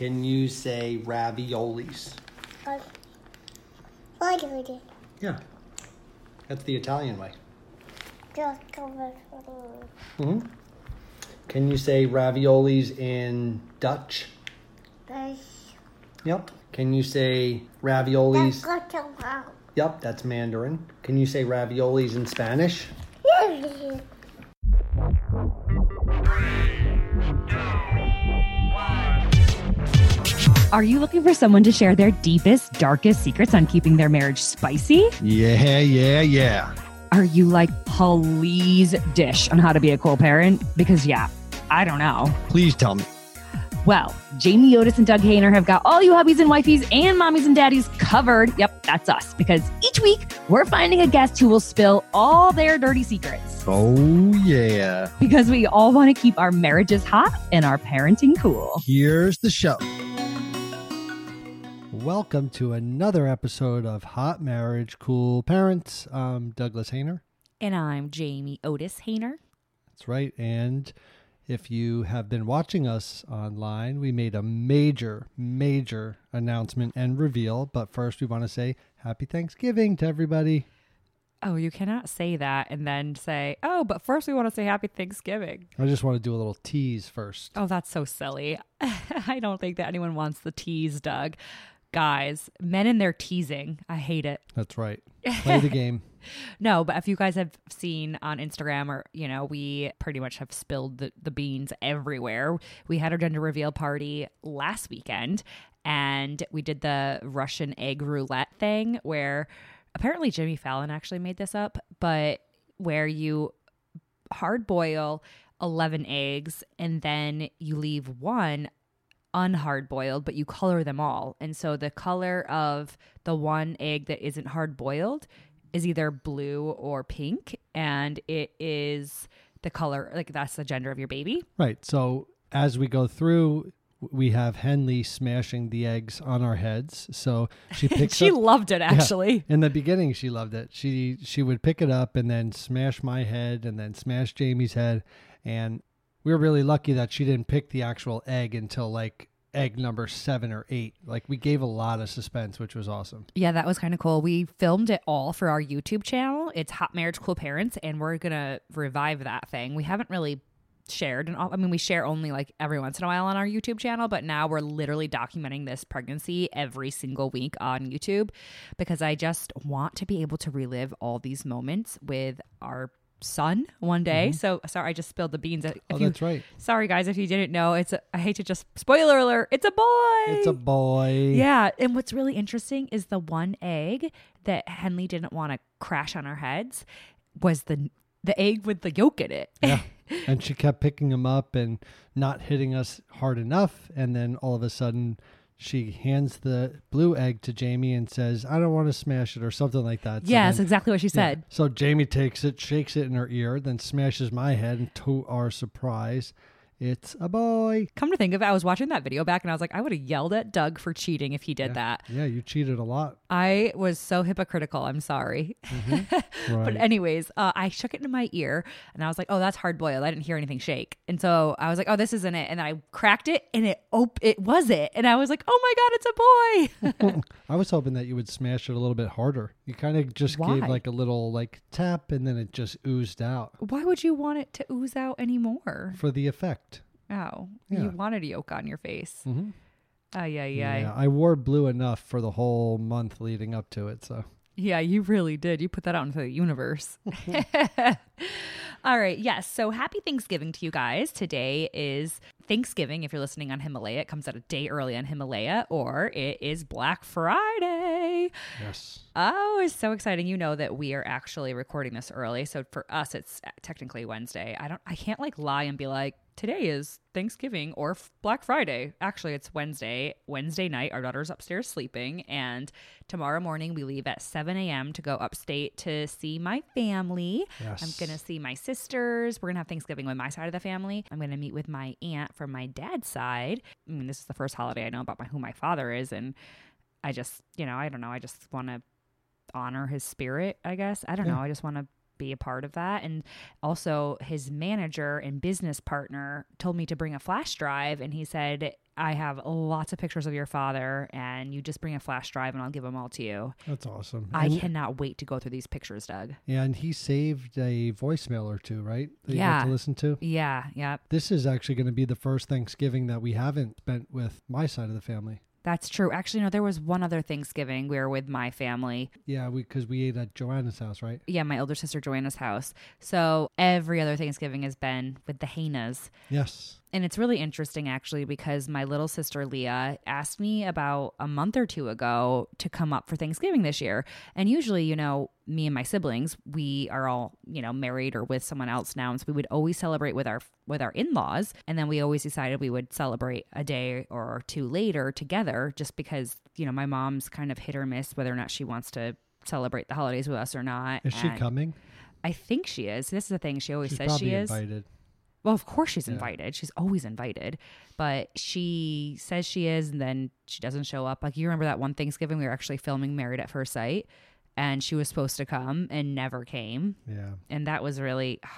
Can you say raviolis? We do? Yeah. That's the Italian way. Just cover hmm Can you say raviolis in Dutch? Yep. Can you say raviolis? Go to wow. Yep, that's Mandarin. Can you say raviolis in Spanish? Are you looking for someone to share their deepest, darkest secrets on keeping their marriage spicy? Yeah, yeah, yeah. Are you like, please dish on how to be a cool parent? Because, yeah, I don't know. Please tell me. Well, Jamie Otis and Doug Hehner have got all you hubbies and wifeys and mommies and daddies covered. Yep, that's us. Because each week we're finding a guest who will spill all their dirty secrets. Oh, yeah. Because we all want to keep our marriages hot and our parenting cool. Here's the show. Welcome to another episode of Hot Marriage Cool Parents. I'm Douglas Hehner. And I'm Jamie Otis Hehner. That's right. And if you have been watching us online, we made a major, major announcement and reveal. But first, we want to say Happy Thanksgiving to everybody. Oh, you cannot say that and then say, oh, but first we want to say happy Thanksgiving. I just want to do a little tease first. Oh, that's so silly. I don't think that anyone wants the tease, Doug. Guys, men in their teasing. I hate it. That's right. Play the game. No, but if you guys have seen on Instagram or, you know, we pretty much have spilled the, the beans everywhere. We had our gender reveal party last weekend and we did the Russian egg roulette thing where apparently Jimmy Fallon actually made this up, but where you hard boil 11 eggs and then you leave one unhard boiled, but you color them all. And so the color of the one egg that isn't hard boiled is either blue or pink. And it is the color, like that's the gender of your baby. Right. So as we go through, we have Henley smashing the eggs on our heads. So she picks she up, She loved it Yeah. actually. In the beginning, she loved it. She she would pick it up and then smash my head and then smash Jamie's head. And we were really lucky that she didn't pick the actual egg until like egg number seven or eight. Like we gave a lot of suspense, which was awesome. Yeah, that was kind of cool. We filmed it all for our YouTube channel. It's Hot Marriage Cool Parents, and we're gonna revive that thing. We haven't really shared, and I mean, we share only like every once in a while on our YouTube channel, but now we're literally documenting this pregnancy every single week on YouTube because I just want to be able to relive all these moments with our son one day. Mm-hmm. So sorry, I just spilled the beans. If Oh, you- that's right. Sorry, guys, if you didn't know, it's a, I hate to just spoiler alert. It's a boy. It's a boy. Yeah, and what's really interesting is the one egg that Henley didn't want to crash on our heads was the the egg with the yolk in it. Yeah. and she kept picking him up and not hitting us hard enough. And then all of a sudden, she hands the blue egg to Jamie and says, I don't want to smash it or something like that. So yeah, that's then- exactly what she yeah. said. So Jamie takes it, shakes it in her ear, then smashes my head. And to our surprise, it's a boy. Come to think of it, I was watching that video back and I was like, I would have yelled at Doug for cheating if he did that. Yeah, you cheated a lot. I was so hypocritical. I'm sorry. But Right. anyways, uh, I shook it into my ear and I was like, "Oh, that's hard boiled." I didn't hear anything shake, and so I was like, "Oh, this isn't it." And I cracked it, and it op- it was it, and I was like, "Oh my god, it's a boy!" I was hoping that you would smash it a little bit harder. You kind of just gave like a little like tap and then it just oozed out Why would you want it to ooze out anymore? for the effect. Oh, Yeah. you wanted a yolk on your face. Mhm. Oh yeah, yeah, Yeah, I wore blue enough for the whole month leading up to it. So Yeah, you really did. You put that out into the universe. All right. Yes. So happy Thanksgiving to you guys. Today is Thanksgiving. If you're listening on Himalaya, it comes out a day early on Himalaya, or it is Black Friday. yes, Oh, it's so exciting. You know that we are actually recording this early. So for us, it's technically Wednesday. I don't, I can't like lie and be like, today is Thanksgiving or Black Friday. Actually, it's Wednesday. Wednesday night, our daughter's upstairs sleeping. And tomorrow morning, we leave at 7 a.m. to go upstate to see my family. Yes. I'm going to see my sisters. We're going to have Thanksgiving with my side of the family. I'm going to meet with my aunt from my dad's side. I mean, this is the first holiday I know about my, who my father is. And I just, you know, I don't know. I just want to honor his spirit, I guess. I don't Yeah. know. I just want to be a part of that. And also, his manager and business partner told me to bring a flash drive, and he said, I have lots of pictures of your father, and you just bring a flash drive, and I'll give them all to you. That's awesome. I And- cannot wait to go through these pictures, Doug. yeah, and he saved a voicemail or two, right? That you Yeah. to listen to. Yeah, yeah, This is actually going to be the first Thanksgiving that we haven't spent with my side of the family. That's true. Actually, no, there was one other Thanksgiving we were with my family. Yeah, we because we ate at Joanna's house, right? Yeah, my older sister Joanna's house. So every other Thanksgiving has been with the Hehners. Yes. And it's really interesting actually because my little sister Leah asked me about a month or two ago to come up for Thanksgiving this year. And usually, you know, me and my siblings, we are all, you know, married or with someone else now. And so we would always celebrate with our with our in-laws. And then we always decided we would celebrate a day or two later together just because, you know, my mom's kind of hit or miss whether or not she wants to celebrate the holidays with us or not. Is she coming? I think she is. This is the thing. She always She's says she is. invited. Well, of course she's Yeah. invited. She's always invited. But she says she is and then she doesn't show up. Like you remember that one Thanksgiving we were actually filming Married at First Sight and she was supposed to come and never came. Yeah. And that was really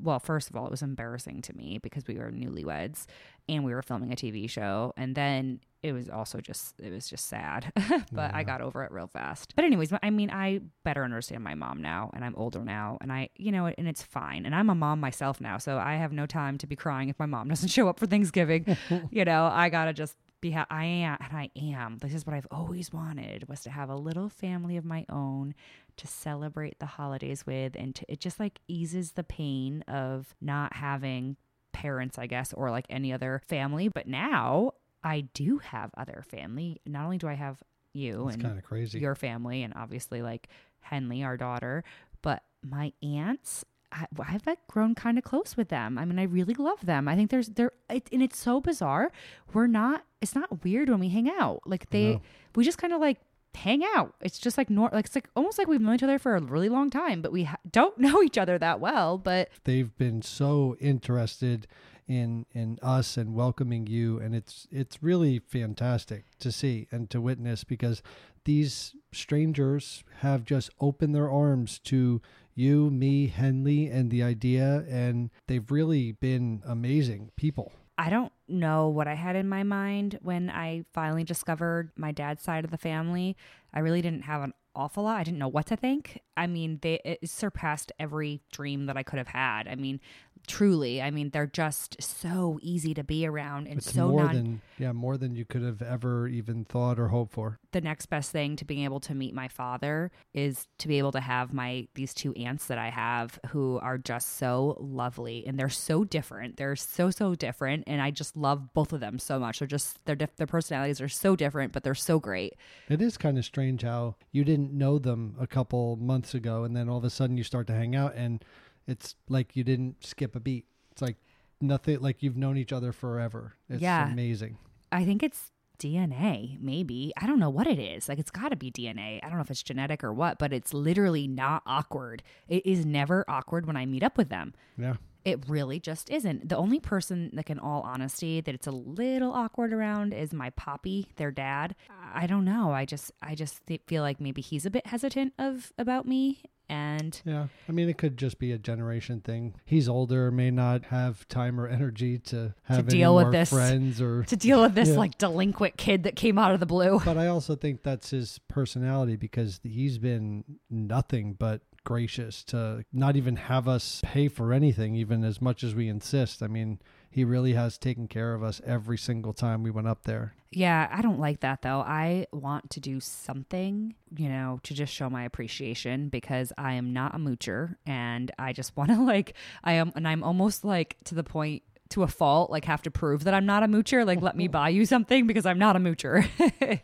well, first of all, it was embarrassing to me because we were newlyweds and we were filming a TV show. And then it was also just it was just sad. but I got over it real fast. But anyways, I mean, I better understand my mom now and I'm older now and I you know, and it's fine. And I'm a mom myself now, so I have no time to be crying if my mom doesn't show up for Thanksgiving. you know, I got to just be ha- I am and I am. This is what I've always wanted was to have a little family of my own to celebrate the holidays with and to, it just like eases the pain of not having parents I guess or like any other family but now I do have other family not only do I have you It's and kind of crazy. your family and obviously like Henley our daughter but my aunts I, I've like grown kind of close with them. I mean, I really love them. I think there's there, it, and it's so bizarre. We're not. It's not weird when we hang out. Like they, No. we just kind of like hang out. It's just like nor like it's like almost like we've known each other for a really long time, but we ha- don't know each other that well. But They've been so interested in in us and welcoming you and it's it's really fantastic to see and to witness because these strangers have just opened their arms to you, me, Henley, and the idea, and they've really been amazing people. I don't know what I had in my mind when I finally discovered my dad's side of the family. I really didn't have an awful lot. I didn't know what to think. I mean, they it surpassed every dream that I could have had. I mean, truly. I mean, they're just so easy to be around and It's so more non than yeah, more than you could have ever even thought or hoped for. the next best thing to being able to meet my father is to be able to have my these two aunts that I have who are just so lovely and they're so different. They're so so different and I just love both of them so much. They're just their diff- their personalities are so different but they're so great. It is kind of strange how you didn't know them a couple months ago, and then all of a sudden you start to hang out, and it's like you didn't skip a beat. It's like nothing, like you've known each other forever. It's Yeah. amazing. I think it's DNA, maybe. I don't know what it is. Like, it's got to be DNA. I don't know if it's genetic or what, but it's literally not awkward. It is never awkward when I meet up with them. Yeah. It really just isn't. The only person, like in all honesty, that it's a little awkward around is my poppy, their dad. I don't know. I just, I just feel like maybe he's a bit hesitant of about me, and Yeah. I mean, it could just be a generation thing. He's older, may not have time or energy to have any deal with more this. friends or. to deal with this Yeah. like delinquent kid that came out of the blue. But I also think that's his personality because he's been nothing but gracious to not even have us pay for anything, even as much as we insist. I mean, he really has taken care of us every single time we went up there. Yeah, I don't like that though. I want to do something, you know, to just show my appreciation because I am not a moocher and I just want to like I am and I'm almost like to the point to a fault like have to prove that I'm not a moocher, like let me buy you something because I'm not a moocher.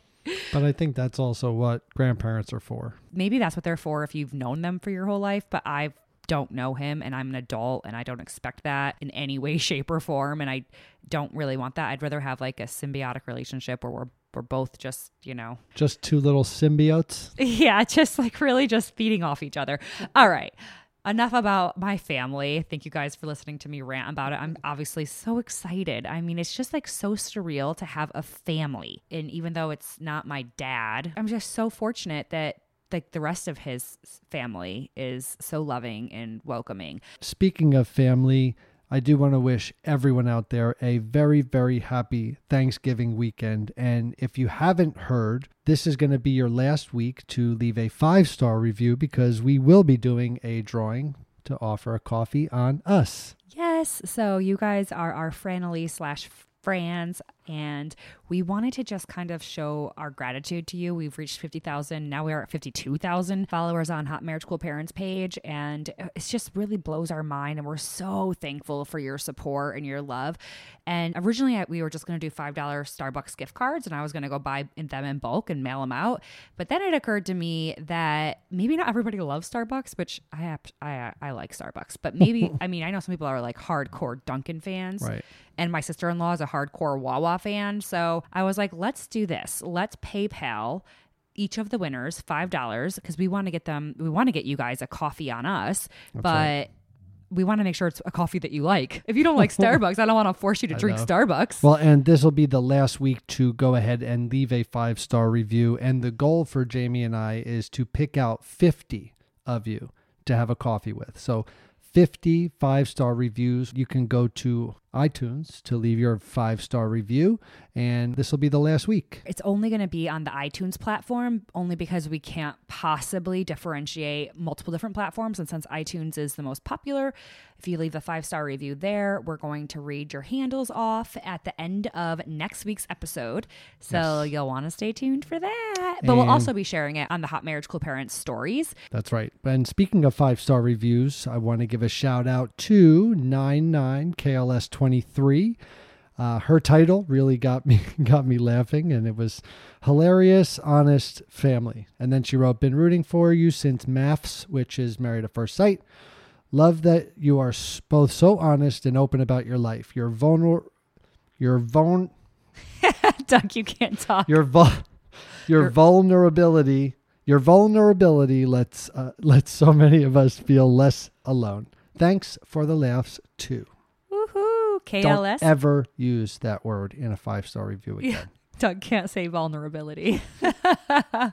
But I think that's also what grandparents are for. Maybe that's what they're for if you've known them for your whole life, but I don't know him and I'm an adult and I don't expect that in any way shape or form and I don't really want that. I'd rather have like a symbiotic relationship where we're we're both just, you know, Just two little symbiotes. Yeah, just like really just feeding off each other. All right. Enough about my family. Thank you guys for listening to me rant about it. I'm obviously so excited. I mean, it's just like so surreal to have a family. And even though it's not my dad, I'm just so fortunate that like the rest of his family is so loving and welcoming. Speaking of family, I do want to wish everyone out there a very, very happy Thanksgiving weekend. And if you haven't heard, this is going to be your last week to leave a five star review because we will be doing a drawing to offer a coffee on us. Yes. So you guys are our Franely slash friends and we wanted to just kind of show our gratitude to you. We've reached 50,000. Now we are at 52,000 followers on Hot Marriage Cool Parents page. And it just really blows our mind. And we're so thankful for your support and your love. And originally, we were just going to do $5 Starbucks gift cards and I was going to go buy them in bulk and mail them out. But then it occurred to me that maybe not everybody loves Starbucks, which I, have, I, I like Starbucks. But maybe, I mean, I know some people are like hardcore Dunkin' fans Right. and my sister-in-law is a hardcore Wawa fan. So I was like, let's do this. Let's PayPal each of the winners five dollars because we want to get them. We want to get you guys a coffee on us, but. right. We want to make sure it's a coffee that you like. If you don't like Starbucks, I don't want to force you to drink know. Starbucks. Well, and this will be the last week to go ahead and leave a five star review. And the goal for Jamie and I is to pick out 50 of you to have a coffee with. So 50 five star reviews. You can go to iTunes to leave your five star review. And this will be the last week. It's only going to be on the iTunes platform, only because we can't possibly differentiate multiple different platforms. And since iTunes is the most popular, if you leave a five star review there, we're going to read your handles off at the end of next week's episode. So you'll want to stay tuned for that. But we'll also be sharing it on the Hot Marriage Cool Parents stories. That's right. And speaking of five star reviews, I want to give a shout out to 99KLS23. Uh, her title really got me got me laughing, and it was hilarious, honest family. And then she wrote, "Been rooting for you since MAFS, which is Married at First Sight. Love that you are both so honest and open about your life. Your vulner, your vul, Doug, you can't talk. your vul, your vulnerability, your vulnerability lets uh, lets so many of us feel less alone. Thanks for the laughs too. Woohoo. Don't ever use that word in a five star review again. Doug can't say vulnerability. Oh,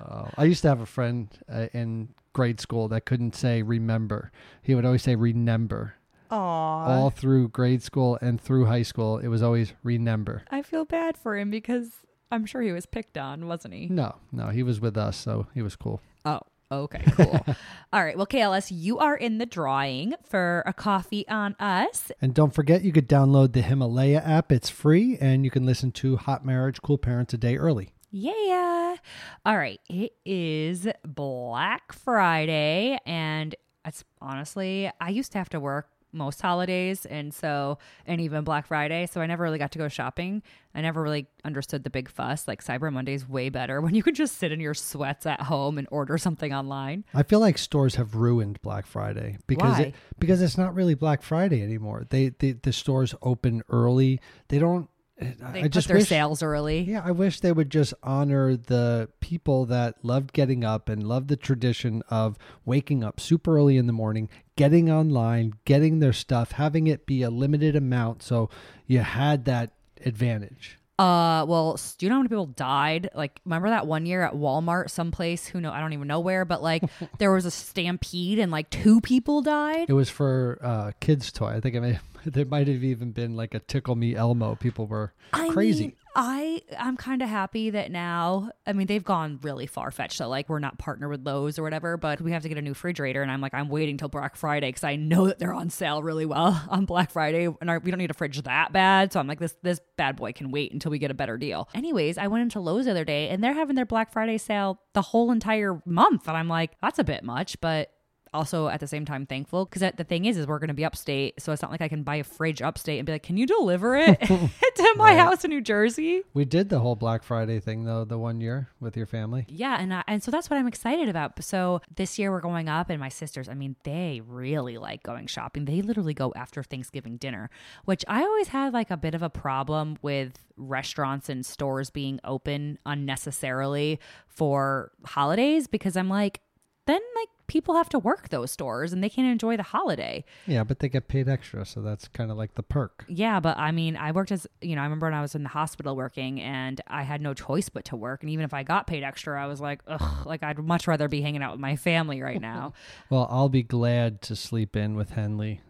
I used to have a friend uh, in grade school that couldn't say remember. He would always say remember. Aww. All through grade school and through high school, it was always remember. I feel bad for him because I'm sure he was picked on, wasn't he? No, no, he was with us, so he was cool. Oh, okay, cool. All right. Well, KLS, you are in the drawing for a coffee on us. And don't forget, you could download the Himalaya app. It's free, and you can listen to Hot Marriage, Cool Parents a day early. Yeah. All right. It is Black Friday. And it's honestly, I used to have to work most holidays. And so, and even Black Friday. So I never really got to go shopping. I never really understood the big fuss. Like Cyber Monday's way better when you could just sit in your sweats at home and order something online. I feel like stores have ruined Black Friday because Why? it because it's not really Black Friday anymore. They, they the stores open early. They don't. Eh, they I put just their wish, sales early. Yeah, I wish they would just honor the people that loved getting up and loved the tradition of waking up super early in the morning, getting online, getting their stuff, having it be a limited amount so you had that advantage. Uh, well, do you know how many people died? Like, remember that one year at Walmart, someplace who know I don't even know where, but like there was a stampede and like two people died. It was for uh, kids' toy. I think it may, there might have even been like a tickle me Elmo. People were I crazy. mean, I I'm kind of happy that now. I mean, they've gone really far fetched. So like, we're not partnered with Lowe's or whatever, but we have to get a new refrigerator, and I'm like, I'm waiting till Black Friday because I know that they're on sale really well on Black Friday, and our, we don't need a fridge that bad. So I'm like, this this bad boy can wait until we get a better deal. Anyways, I went into Lowe's the other day, and they're having their Black Friday sale the whole entire month, and I'm like, that's a bit much, but also at the same time thankful because the thing is is we're going to be upstate so it's not like i can buy a fridge upstate and be like can you deliver it to my Right. house in new jersey we did the whole Black Friday thing though, the one year with your family. yeah and I, and so that's what i'm excited about so this year we're going up and my sisters i mean they really like going shopping they literally go after thanksgiving dinner which i always had like a bit of a problem with restaurants and stores being open unnecessarily for holidays because i'm like then like people have to work those stores and they can't enjoy the holiday. Yeah, but they get paid extra, so that's kind of like the perk. Yeah, but I mean, I worked as, you know, I remember when I was in the hospital working and I had no choice but to work. And even if I got paid extra, I was like, ugh, like I'd much rather be hanging out with my family right now. Well, I'll be glad to sleep in with Henley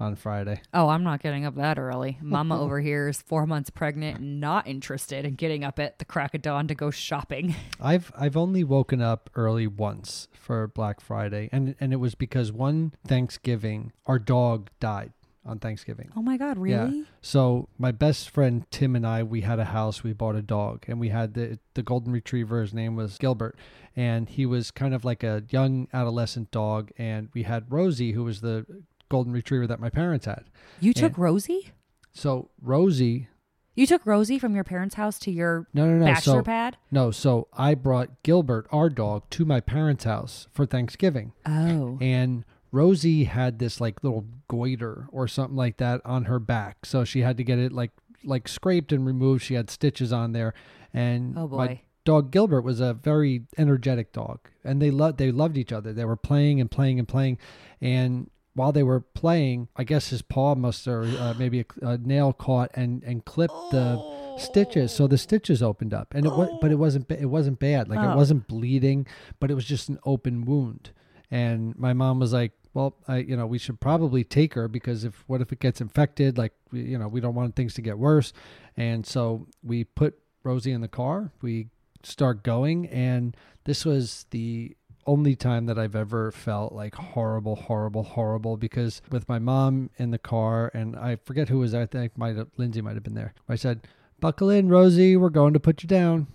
on Friday. oh, I'm not getting up that early. Mama over here is four months pregnant and not interested in getting up at the crack of dawn to go shopping. I've I've only woken up early once for Black Friday, and and it was because one Thanksgiving our dog died on Thanksgiving. Oh my God, really? Yeah. So my best friend Tim and I, we had a house. We bought a dog, and we had the the golden retriever. His name was Gilbert, and he was kind of like a young adolescent dog. And we had Rosie, who was the golden retriever that my parents had. You took Rosie? So Rosie, You took Rosie from your parents' house to your no, no, no. bachelor so pad? no, so I brought Gilbert, our dog, to my parents' house for Thanksgiving. Oh. and Rosie had this like little goiter or something like that on her back, so she had to get it like like scraped and removed. She had stitches on there, and Oh, my dog Gilbert was a very energetic dog, and they loved they loved each other. They were playing and playing and playing, and while they were playing, I guess his paw must or uh, maybe a, a nail caught and and clipped the stitches. So the stitches opened up. And it was but it wasn't it wasn't bad. Like Oh. it wasn't bleeding but it was just an open wound. And my mom was like well I you know we should probably take her because if what if it gets infected? Like we- you know we don't want things to get worse. And so we put Rosie in the car. We start going. And this was the only time that I've ever felt like horrible, horrible, horrible because with my mom in the car and I forget who was there, I think might have Lindsay might have been there. I said, Buckle in, Rosie, we're going to put you down.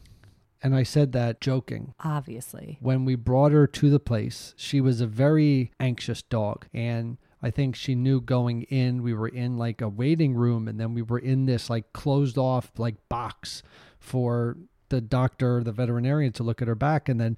And I said that joking. Obviously. When we brought her to the place, she was a very anxious dog. And I think she knew going in, we were in like a waiting room and then we were in this like closed off like box for the doctor, the veterinarian to look at her back. And then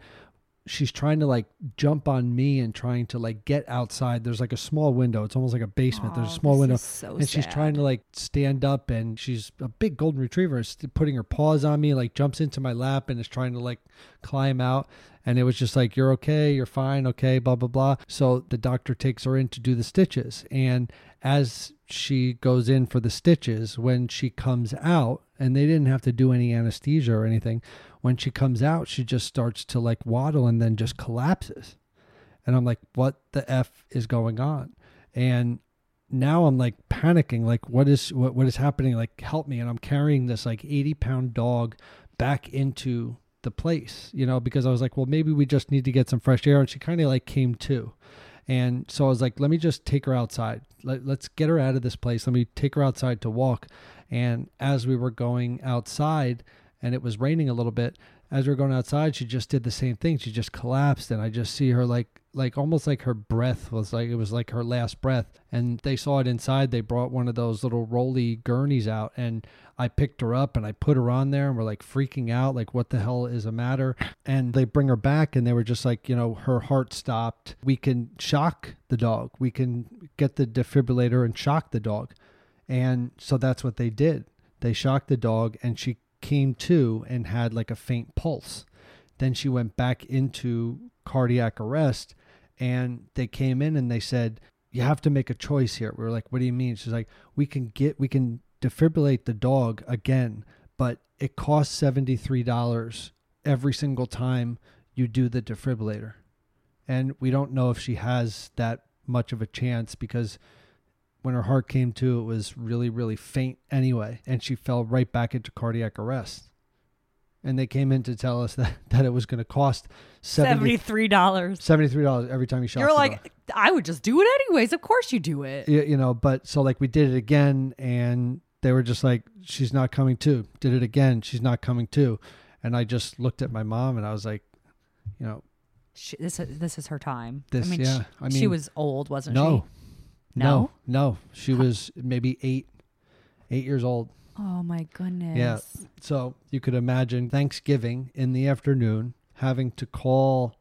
she's trying to like jump on me and trying to like get outside. There's like a small window. It's almost like a basement. There's a Oh, small window. so and she's trying to like stand up and she's a big golden retriever is putting her paws on me like jumps into my lap and is trying to like climb out and it was just like you're okay you're fine okay blah blah blah so the doctor takes her in to do the stitches and as she goes in for the stitches when she comes out and they didn't have to do any anesthesia or anything when she comes out she just starts to like waddle and then just collapses. And i'm like what the f is going on? And now i'm like panicking like what is what, what is happening? Like help me. And i'm carrying this like 80 pound dog back into the place you know because i was like well maybe we just need to get some fresh air. And she kind of like came to. And so i was like let me just take her outside. Let, let's get her out of this place. Let me take her outside to walk. And as we were going outside and it was raining a little bit. As we were going outside she just did the same thing. She just collapsed and i just see her like like almost like her breath was like it was like her last breath. And they saw it inside. They brought one of those little roly gurneys out and i picked her up and i put her on there and we're like freaking out like what the hell is the matter? And they bring her back and they were just like you know her heart stopped. We can shock the dog. We can get the defibrillator and shock the dog. And so that's what they did. They shocked the dog and she came to and had like a faint pulse. Then she went back into cardiac arrest and they came in and they said you have to make a choice here. We were like what do you mean? She's like we can get we can defibrillate the dog again but it costs $73 every single time you do the defibrillator. And we don't know if she has that much of a chance because when her heart came to it was really really faint anyway and she fell right back into cardiac arrest and they came in to tell us that, that it was going to cost 70, $73. $73 every time you shot You're like, dog. I would just do it anyways. Of course you do it. Y- you know but so like we did it again and they were just like she's not coming to did it again she's not coming to and i just looked at my mom and i was like you know She, this, is, this is her time. This- I mean, yeah, she, I she was old, wasn't no she? no no no. she was maybe eight eight years old Oh my goodness. Yeah. So you could imagine Thanksgiving in the afternoon having to call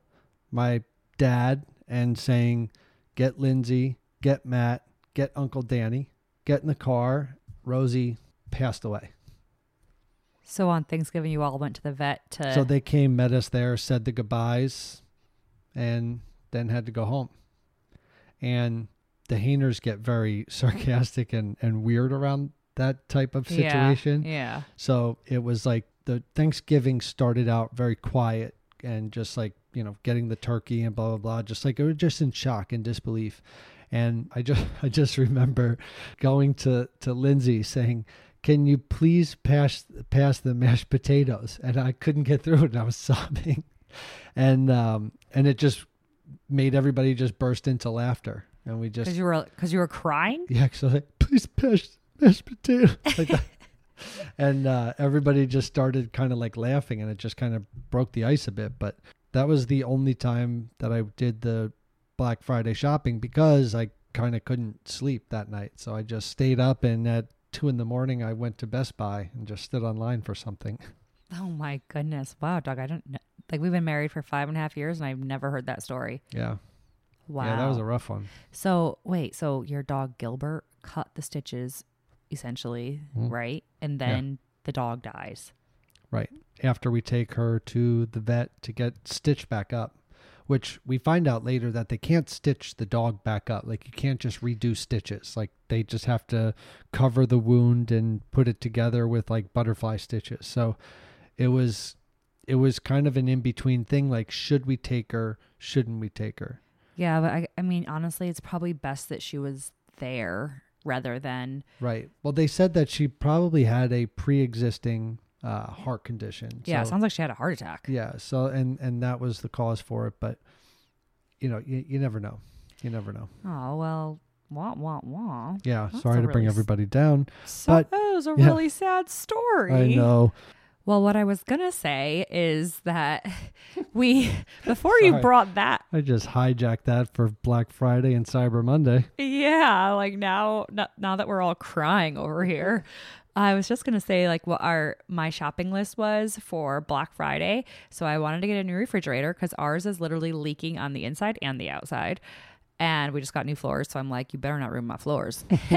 my dad and saying, Get Lindsay, get Matt, get Uncle Danny, get in the car. Rosie passed away. So on Thanksgiving, you all went to the vet to. So they came, met us there, said the goodbyes, and then had to go home. And the Hehners get very sarcastic and, and weird around that type of situation. Yeah. yeah. So it was like the Thanksgiving started out very quiet and just like, you know, getting the turkey and blah blah blah. Just like it was just in shock and disbelief. And I just I just remember going to, to Lindsay saying, Can you please pass pass the mashed potatoes? And I couldn't get through it and I was sobbing. And um and it just made everybody just burst into laughter. And we just Because you were because you were crying. yeah, so I was like, please pass mashed potatoes like that. and uh, everybody just started kind of like laughing, and it just kind of broke the ice a bit. But that was the only time that I did the Black Friday shopping because I kind of couldn't sleep that night. So I just stayed up, and at two in the morning, I went to Best Buy and just stood online for something. Oh my goodness! Wow, Doug, I don't know. Like we've been married for five and a half years, and I've never heard that story. Yeah, Wow. yeah, that was a rough one. So wait, so your dog Gilbert cut the stitches, essentially, Mhm. right? And then the dog dies. Right. After we take her to the vet to get stitched back up, which we find out later that they can't stitch the dog back up. Like you can't just redo stitches. Like they just have to cover the wound and put it together with like butterfly stitches. So it was it was kind of an in between thing like should we take her, shouldn't we take her? Yeah, but I, I mean, honestly, it's probably best that she was there rather than Right. Well, they said that she probably had a pre-existing uh, heart condition. yeah. it So- sounds like she had a heart attack. Yeah. So and and that was the cause for it, but you know, you, you never know. You never know. Oh well, wah wah wah. Yeah. That's sorry a to bring really s- everybody down. So But- that was a yeah. really sad story. I know. Well, what I was gonna say is that we before you brought that I just hijacked that for Black Friday and Cyber Monday. Yeah, like now, now, that we're all crying over here, I was just gonna say like what our my shopping list was for Black Friday. So I wanted to get a new refrigerator because ours is literally leaking on the inside and the outside. And we just got new floors, so I'm like, you better not ruin my floors.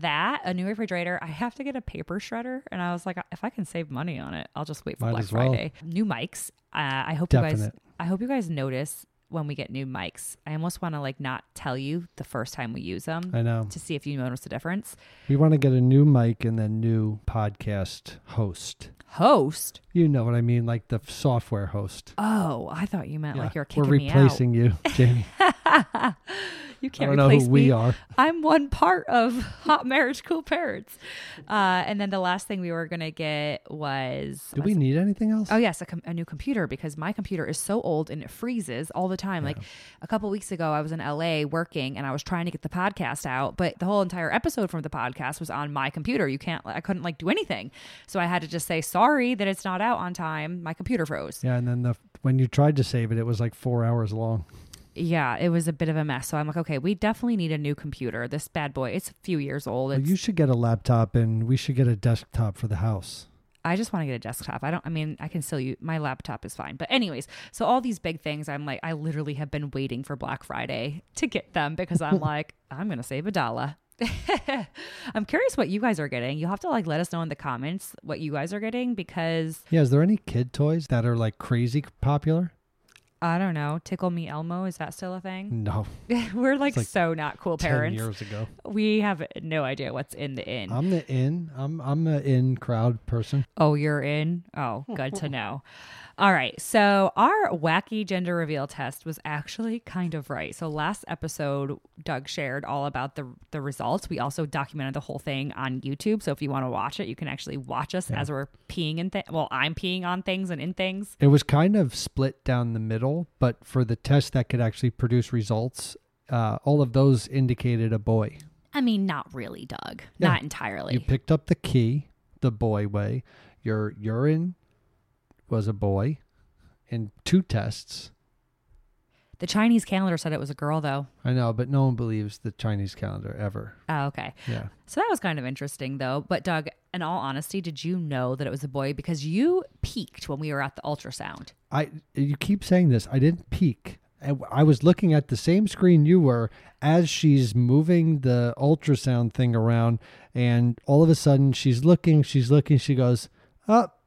that a new refrigerator. I have to get a paper shredder, and I was like, if I can save money on it, I'll just wait for Might Black well. Friday. New mics. Uh, I hope you guys. I hope you guys notice when we get new mics. I almost want to like not tell you the first time we use them I know. to see if you notice the difference. We want to get a new mic and then new podcast host. Host. You know what I mean, like the software host. Oh, I thought you meant Yeah, like you're kicking We're replacing you, Jamie. you can't don't know replace who me. we are. I'm one part of Hot Marriage Cool Parents. Uh, and then the last thing we were gonna get was Do we need anything else? Oh yes, a, com- a new computer because my computer is so old and it freezes all the time. Like a couple weeks ago, I was in LA working and I was trying to get the podcast out, but the whole entire episode from the podcast was on my computer. You can't, I couldn't like do anything, so I had to just say sorry that it's not out on time. My computer froze. Yeah, and then the when you tried to save it, it was like four hours long. Yeah, it was a bit of a mess. So I'm like, okay, we definitely need a new computer. This bad boy, it's a few years old. Well, It's, you should get a laptop, and we should get a desktop for the house. I just want to get a desktop. I don't, I mean, I can still use my laptop is fine. But, anyways, so all these big things, I'm like, I literally have been waiting for Black Friday to get them because I'm like, I'm going to save a dollar. I'm curious what you guys are getting. You'll have to like let us know in the comments what you guys are getting because Yeah, is there any kid toys that are like crazy popular? I don't know. Tickle Me Elmo, is that still a thing? No, We're like, like so not cool parents. years ago. We have no idea what's in the inn. I'm the in. I'm I'm the in crowd person. Oh, you're in? Oh, good to know. All right. So, our wacky gender reveal test was actually kind of right. So, last episode, Doug shared all about the, the results. We also documented the whole thing on YouTube. So, if you want to watch it, you can actually watch us as we're peeing in things. Well, I'm peeing on things and in things. It was kind of split down the middle, but for the test that could actually produce results, uh, all of those indicated a boy. I mean, not really, Doug. Yeah. Not entirely. You picked up the key, the boy way. Your urine was a boy in two tests. the Chinese calendar said it was a girl, though. I know, but no one believes the Chinese calendar ever. Oh, okay. Yeah. So that was kind of interesting, though. But Doug, in all honesty, did you know that it was a boy because you peeked when we were at the ultrasound? I you keep saying this. I didn't peek. I I was looking at the same screen you were as she's moving the ultrasound thing around, and all of a sudden she's looking, she's looking. She goes, "Up,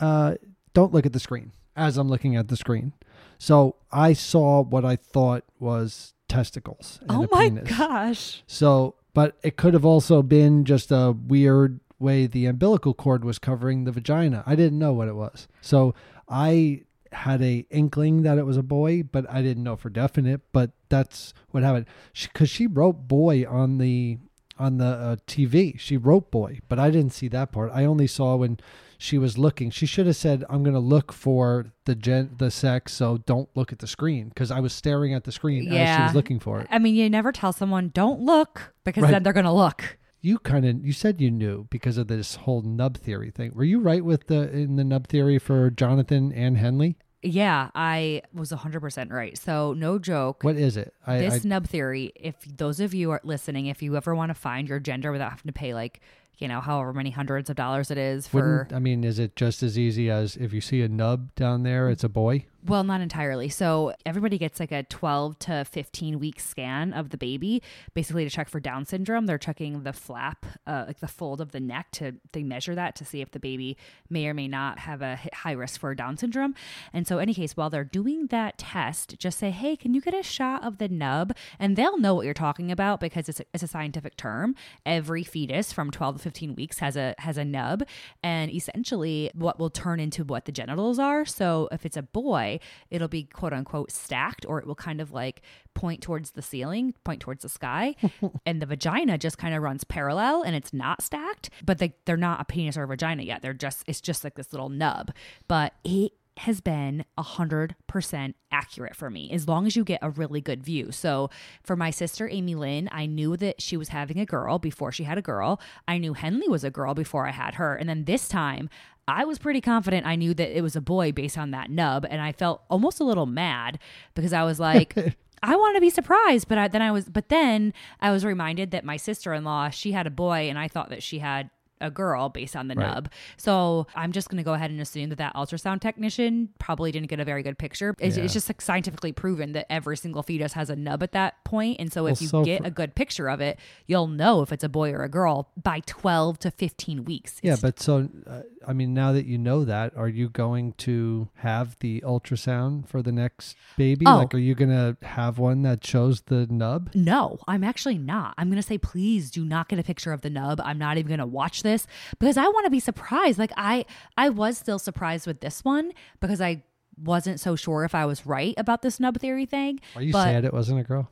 uh, don't look at the screen." as I'm looking at the screen. So I saw what I thought was testicles. Oh my penis. gosh. So, but it could have also been just a weird way the umbilical cord was covering the vagina. I didn't know what it was. So I had a inkling that it was a boy, but I didn't know for definite. But that's what happened. Because she, wrote boy on the on the uh, TV. She wrote boy, but I didn't see that part. I only saw when she was looking. She should have said, "I'm going to look for the gen the sex, so don't look at the screen." Because I was staring at the screen as she was looking for it. I mean, you never tell someone don't look because Right. then they're gonna look. You kind of you said you knew because of this whole nub theory thing. Were you right with the in the nub theory for Jonathan and Henley? Yeah, I was 100% right. So, no joke. What is it? I, this I nub theory, if those of you are listening, if you ever want to find your gender without having to pay like, you know, however many hundreds of dollars it is for wouldn't. I mean, is it just as easy as if you see a nub down there, it's a boy? Well, not entirely. So everybody gets like a 12 to 15 week scan of the baby, basically to check for Down syndrome. They're checking the flap, uh, like the fold of the neck, to they measure that to see if the baby may or may not have a high risk for Down syndrome. And so, any case, while they're doing that test, just say, "Hey, can you get a shot of the nub?" And they'll know what you're talking about because it's a, it's a scientific term. Every fetus from 12 to 15 weeks has a has a nub, and essentially, what will turn into what the genitals are. So, if it's a boy it'll be quote unquote stacked or it will kind of like point towards the ceiling, point towards the sky. and the vagina just kind of runs parallel and it's not stacked, but they, they're not a penis or a vagina yet. They're just, it's just like this little nub. But it has been 100% accurate for me as long as you get a really good view. So, for my sister Amy Lynn, I knew that she was having a girl before she had a girl. I knew Henley was a girl before I had her. And then this time, I was pretty confident I knew that it was a boy based on that nub. And I felt almost a little mad because I was like, I want to be surprised, but I, then I was, but then I was reminded that my sister in law, she had a boy, and I thought that she had a girl based on the Right. nub. So I'm just going to go ahead and assume that that ultrasound technician probably didn't get a very good picture. It's, Yeah. it's just like scientifically proven that every single fetus has a nub at that point, and so if you so get for- a good picture of it, you'll know if it's a boy or a girl by 12 to 15 weeks. Yeah, but so uh, I mean, now that you know that, are you going to have the ultrasound for the next baby? Oh. Like, are you gonna have one that shows the nub? No, I'm actually not. I'm going to say, please do not get a picture of the nub. I'm not even going to watch this because I want to be surprised. Like I, I was still surprised with this one because I wasn't so sure if I was right about this nub theory thing. Are you but, sad it wasn't a girl?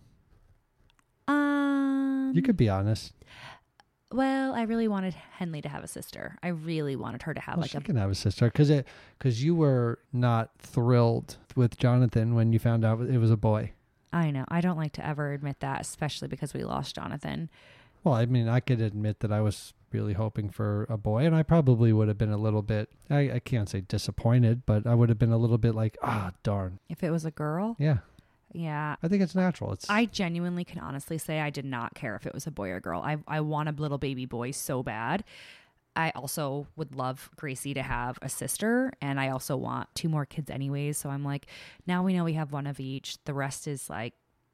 Um, You could be honest. Well, I really wanted Henley to have a sister. I really wanted her to have Well, like she a. can have a sister because it because you were not thrilled with Jonathan when you found out it was a boy. I know. I don't like to ever admit that, especially because we lost Jonathan. Well, I mean, I could admit that I was really hoping for a boy, and I probably would have been a little bit, I, I can't say disappointed, but I would have been a little bit like, ah, darn. If it was a girl, Yeah, yeah, I think it's natural. It's I genuinely can honestly say I did not care if it was a boy or girl. I I want a little baby boy so bad. I also would love Gracie to have a sister, and I also want two more kids anyways. So I'm like, now we know we have one of each. The rest is like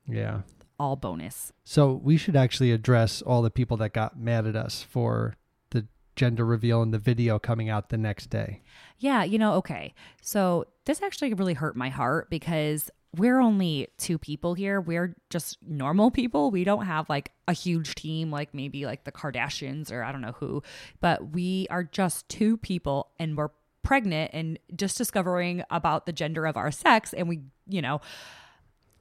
yeah. all bonus. So we should actually address all the people that got mad at us for the gender reveal and the video coming out the next day. Yeah, you know, okay. So this actually really hurt my heart because we're only two people here. We're just normal people. We don't have like a huge team like maybe like the Kardashians or I don't know who, but we are just two people and we're pregnant and just discovering about the gender of our sex and we, you know,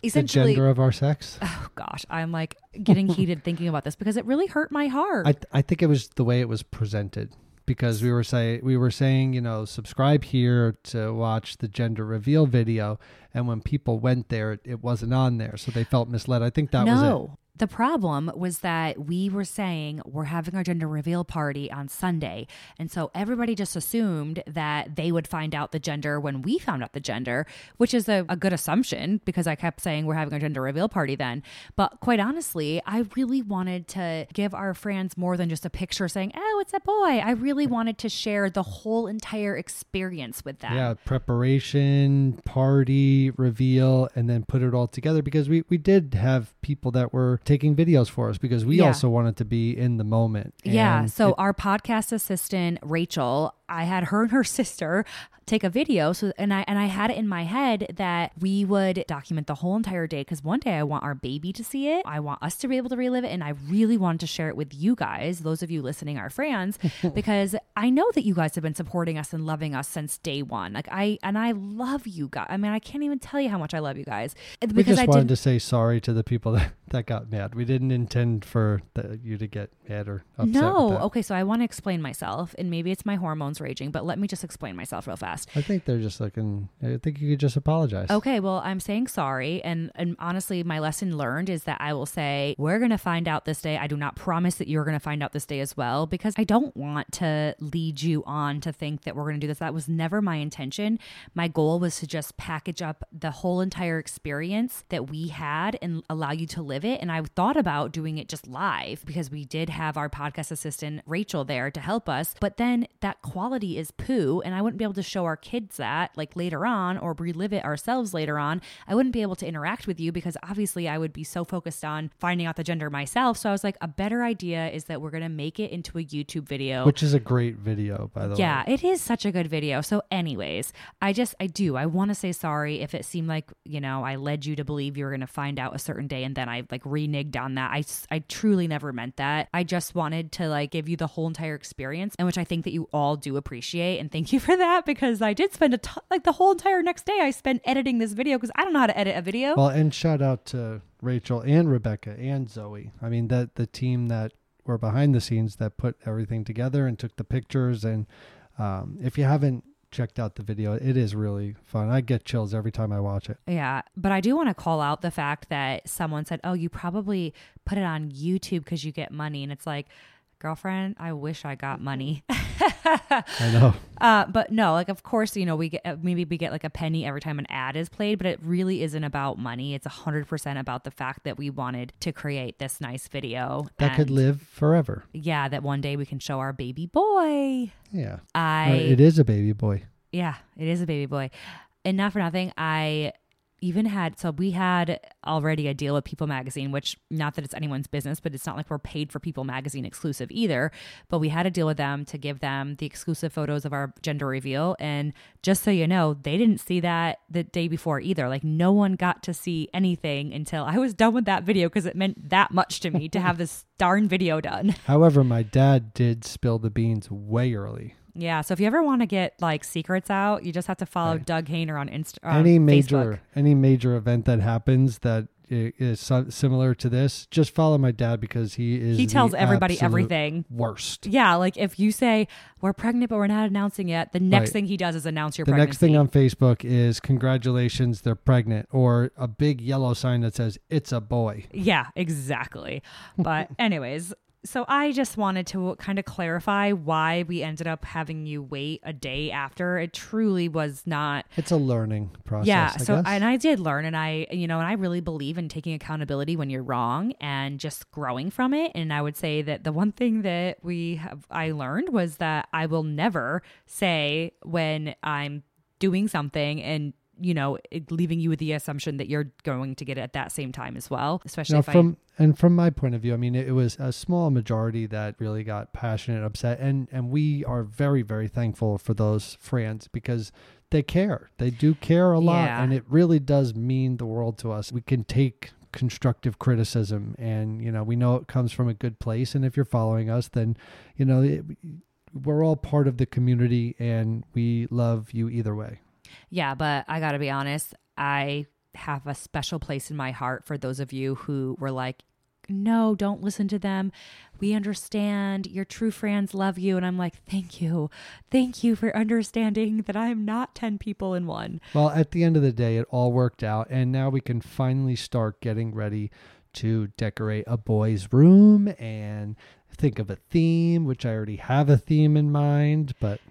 The essentially gender of our sex. oh gosh, I'm like getting heated thinking about this because it really hurt my heart. I I think it was the way it was presented because we were say we were saying you know subscribe here to watch the gender reveal video, and when people went there, it, it wasn't on there, so they felt misled. I think that was it. The problem was that we were saying we're having our gender reveal party on Sunday. And so everybody just assumed that they would find out the gender when we found out the gender, which is a, a good assumption because I kept saying we're having our gender reveal party then. But quite honestly, I really wanted to give our friends more than just a picture saying, oh, it's a boy. I really wanted to share the whole entire experience with them. Yeah, preparation, party, reveal, and then put it all together because we, we did have people that were taking videos for us because we Yeah. also wanted to be in the moment. Yeah. So it- our podcast assistant, Rachel, I had her and her sister take a video so and I and I had it in my head that we would document the whole entire day cuz one day I want our baby to see it. I want us to be able to relive it and I really wanted to share it with you guys, those of you listening our friends because I know that you guys have been supporting us and loving us since day 1. Like I and I love you guys. I mean, I can't even tell you how much I love you guys. Because we just I wanted to say sorry to the people that, that got mad. We didn't intend for the, you to get mad or upset. No. Okay, so I want to explain myself and maybe it's my hormones raging, but let me just explain myself real fast. I think they're just looking. I think you could just apologize. Okay, well, I'm saying sorry. And, and honestly, my lesson learned is that I will say, we're going to find out this day. I do not promise that you're going to find out this day as well, because I don't want to lead you on to think that we're going to do this. That was never my intention. My goal was to just package up the whole entire experience that we had and allow you to live it. And I thought about doing it just live because we did have our podcast assistant, Rachel, there to help us. But then that quality is poo. And I wouldn't be able to show our kids that like later on or relive it ourselves later on. I wouldn't be able to interact with you because obviously I would be so focused on finding out the gender myself. So I was like, a better idea is that we're going to make it into a YouTube video. Which is a great video, by the Yeah, way. Yeah, it is such a good video. So, anyways, I just, I do, I want to say sorry if it seemed like, you know, I led you to believe you were going to find out a certain day and then I like reneged on that. I, I truly never meant that. I just wanted to like give you the whole entire experience, and which I think that you all do appreciate. And thank you for that because I did spend a like the whole entire next day I spent editing this video because I don't know how to edit a video. Well, and shout out to Rachel and Rebecca and Zoe. I mean, that the team that were behind the scenes that put everything together and took the pictures. And um, if you haven't checked out the video, it is really fun. I get chills every time I watch it. Yeah, but I do want to call out the fact that someone said, "Oh, you probably put it on YouTube because you get money," and it's like, girlfriend, I wish I got money. I know. uh, but no, like of course, you know, we get uh, maybe we get like a penny every time an ad is played, but it really isn't about money. It's a hundred percent about the fact that we wanted to create this nice video That could live forever. Yeah, that one day we can show our baby boy. Yeah. I it is a baby boy. yeah, it is a baby boy. And not for nothing, I even had so we had already a deal with People Magazine, which not that it's anyone's business, but it's not like we're paid for People Magazine exclusive either. But we had a deal with them to give them the exclusive photos of our gender reveal. And just so you know, they didn't see that the day before either. Like no one got to see anything until I was done with that video because it meant that much to me to have this darn video done. However, my dad did spill the beans way early. Yeah. So if you ever want to get like secrets out, you just have to follow Right. Doug Hehner on Insta. any major Facebook. any major event that happens that is similar to this, just follow my dad because he is He tells everybody everything. Worst. Yeah, like if you say we're pregnant but we're not announcing yet, the next Right. thing he does is announce your pregnancy. The pregnancy. next thing on Facebook is congratulations, they're pregnant, or a big yellow sign that says it's a boy. Yeah, exactly. But anyways, so I just wanted to kind of clarify why we ended up having you wait a day after. It truly was not It's a learning process. yeah I so guess. and i did learn and i you know and i really believe in taking accountability when you're wrong and just growing from it and i would say that the one thing that we have i learned was that i will never say when i'm doing something and you know leaving you with the assumption that you're going to get it at that same time as well especially Now, from and from my point of view, I mean, it, it was a small majority that really got passionate, upset, and and we are very very thankful for those friends because they care. They do care a lot, Yeah. and it really does mean the world to us. We can take constructive criticism, and you know, we know it comes from a good place. And if you're following us, then you know. It, we're all part of the community and we love you either way. Yeah, but I got to be honest, I have a special place in my heart for those of you who were like, no, don't listen to them. We understand. Your true friends love you. And I'm like, thank you. Thank you for understanding that I'm not 10 people in one. Well, at the end of the day, it all worked out, and now we can finally start getting ready to decorate a boy's room and think of a theme, which I already have a theme in mind, but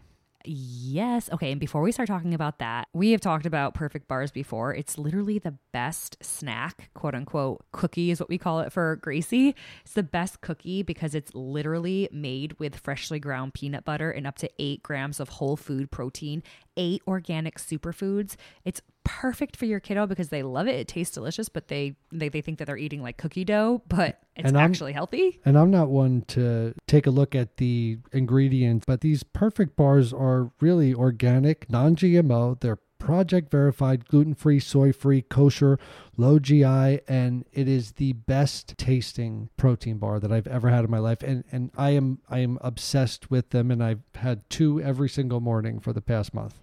Yes. Okay. And before we start talking about that, we have talked about perfect bars before. It's literally the best snack, quote unquote, cookie is what we call it for Gracie. It's the best cookie because it's literally made with freshly ground peanut butter and up to eight grams of whole food protein eight organic superfoods. It's perfect for your kiddo because they love it. It tastes delicious, but they they, they think that they're eating like cookie dough, but it's actually healthy. And I'm not one to take a look at the ingredients, but these perfect bars are really organic, non GMO. They're project verified, gluten free, soy free, kosher, low GI, and it is the best tasting protein bar that I've ever had in my life. And and I am I am obsessed with them and I've had two every single morning for the past month.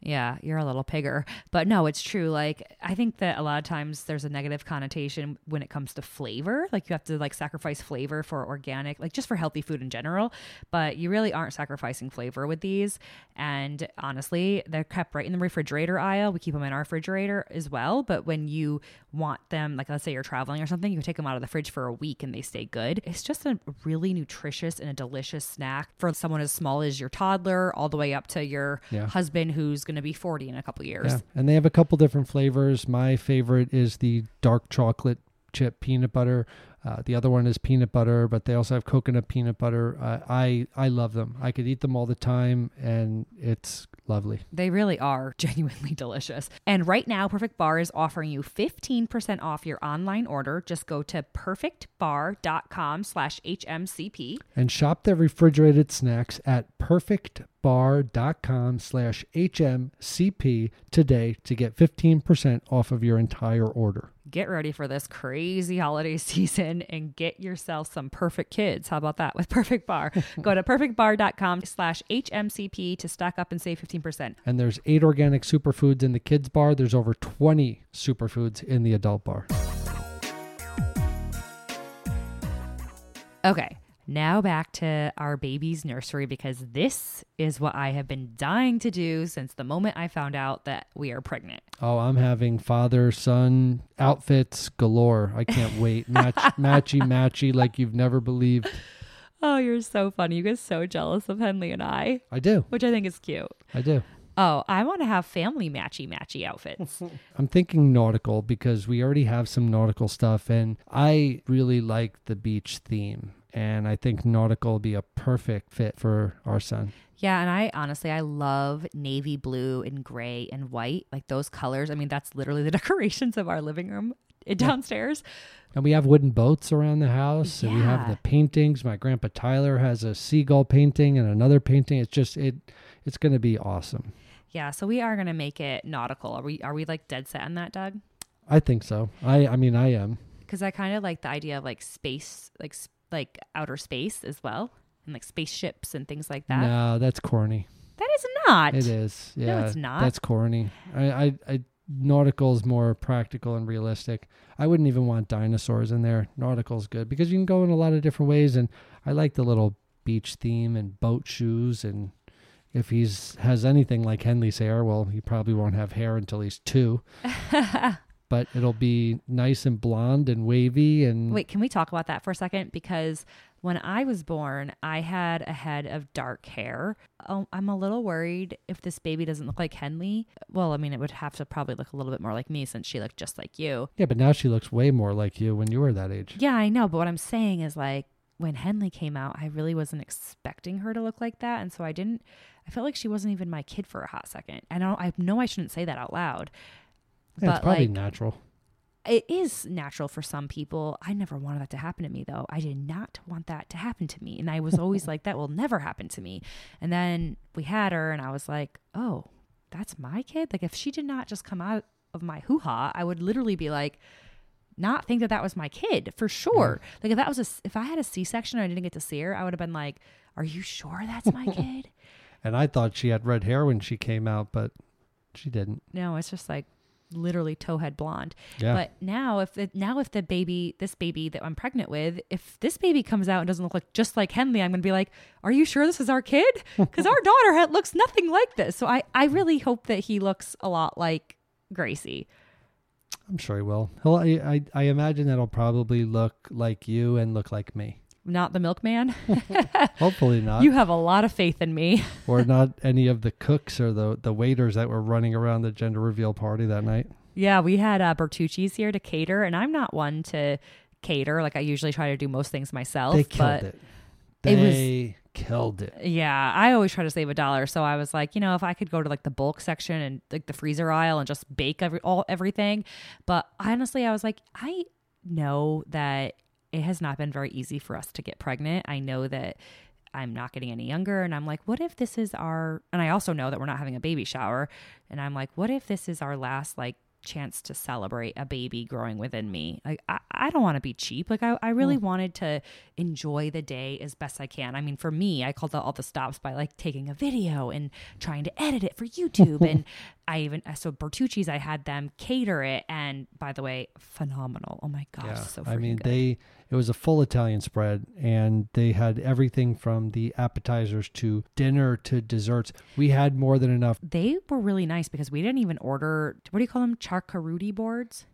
Yeah, you're a little pigger. But no, it's true. Like I think that a lot of times there's a negative connotation when it comes to flavor. Like you have to like sacrifice flavor for organic, like just for healthy food in general. But you really aren't sacrificing flavor with these. And honestly, they're kept right in the refrigerator aisle. We keep them in our refrigerator as well. But when you want them, like let's say you're traveling or something, you can take them out of the fridge for a week and they stay good. It's just a really nutritious and a delicious snack for someone as small as your toddler all the way up to your Yeah. husband who's going to be 40 in a couple years. Yeah, and they have a couple different flavors. My favorite is the dark chocolate chip peanut butter. Uh, the other one is peanut butter, but they also have coconut peanut butter. Uh, I I love them. I could eat them all the time, and it's lovely. They really are genuinely delicious. And right now, Perfect Bar is offering you 15% off your online order. Just go to perfectbar.com slash HMCP. And shop their refrigerated snacks at perfectbar.com slash HMCP today to get 15% off of your entire order. Get ready for this crazy holiday season and get yourself some perfect kids. How about that with Perfect Bar? go to perfectbar.com slash HMCP to stock up and save 15%. And there's eight organic superfoods in the kids bar. There's over 20 superfoods in the adult bar. Okay, now back to our baby's nursery because this is what I have been dying to do since the moment I found out that we are pregnant. Oh, I'm having father son outfits galore. I can't wait. Match, matchy, matchy, like you've never believed. Oh, you're so funny. You get so jealous of Henley and I, I do. which I think is cute. I do. Oh, I want to have family matchy matchy outfits. I'm thinking nautical because we already have some nautical stuff, and I really like the beach theme. And I think nautical will be a perfect fit for our son. yeah, and I honestly I love navy blue and gray and white, like those colors. I mean, that's literally the decorations of our living room uh, downstairs. And we have wooden boats around the house, and we have the paintings. My grandpa Tyler has a seagull painting and another painting. It's just it. It's going to be awesome. Yeah, so we are gonna make it nautical. Are we? Are we like dead set on that, Doug? I think so. I. I mean, I am. Because I kind of like the idea of like space, like like outer space as well, and like spaceships and things like that. No, that's corny. That is not. It is. No, Yeah, it's not. That's corny. I, I, I, nautical is more practical and realistic. I wouldn't even want dinosaurs in there. Nautical's good because you can go in a lot of different ways, and I like the little beach theme and boat shoes. And if he's has anything like Henley's hair, well, he probably won't have hair until he's two. but it'll be nice and blonde and wavy and Wait, can we talk about that for a second? Because when I was born, I had a head of dark hair. Oh, I'm a little worried if this baby doesn't look like Henley. Well, I mean, it would have to probably look a little bit more like me since she looked just like you. yeah. But now she looks way more like you when you were that age. Yeah, I know. But what I'm saying is like when Henley came out, I really wasn't expecting her to look like that. And so I didn't, I felt like she wasn't even my kid for a hot second. And I, don't, I know I shouldn't say that out loud. Yeah, it's But, probably like, natural. it is natural for some people. I never wanted that to happen to me though. I did not want that to happen to me. And I was always like, that will never happen to me. And then we had her and I was like, oh, that's my kid? Like if she did not just come out of my hoo ha, I would literally be like, not think that that was my kid for sure. Like if that was a, if I had a C-section and I didn't get to see her, I would have been like, are you sure that's my kid? And I thought she had red hair when she came out, but she didn't. No, it's just like literally towhead blonde. Yeah. But now if the, now if the baby, this baby that I'm pregnant with, if this baby comes out and doesn't look like just like Henley, I'm going to be like, "Are you sure this is our kid?" Cuz our daughter looks nothing like this. So I I really hope that he looks a lot like Gracie. I'm sure he will. He'll, I, I, I imagine that'll probably look like you and look like me. Not the milkman. Hopefully not. you have a lot of faith in me. or not any of the cooks or the, the waiters that were running around the gender reveal party that night. Yeah, we had uh, Bertucci's here to cater, and I'm not one to cater. Like I usually try to do most things myself. They killed but it. it was- They killed it. Yeah, I always try to save a dollar. So I was like, you know, if I could go to like the bulk section and like the freezer aisle and just bake every all everything. But honestly, I was like, I know that it has not been very easy for us to get pregnant. I know that I'm not getting any younger and I'm like, what if this is our and I also know that we're not having a baby shower and I'm like, what if this is our last like chance to celebrate a baby growing within me. Like I, I don't want to be cheap. Like I, I really mm. wanted to enjoy the day as best I can. I mean, for me, I called out all the stops by like taking a video and trying to edit it for YouTube. and I even uh, so Bertucci's, I had them cater it, and by the way, phenomenal. Oh my gosh, so I mean, good. they it was a full Italian spread, and they had everything from the appetizers to dinner to desserts. We had more than enough. they were really nice because we didn't even order. What do you call them? Charcuterie boards.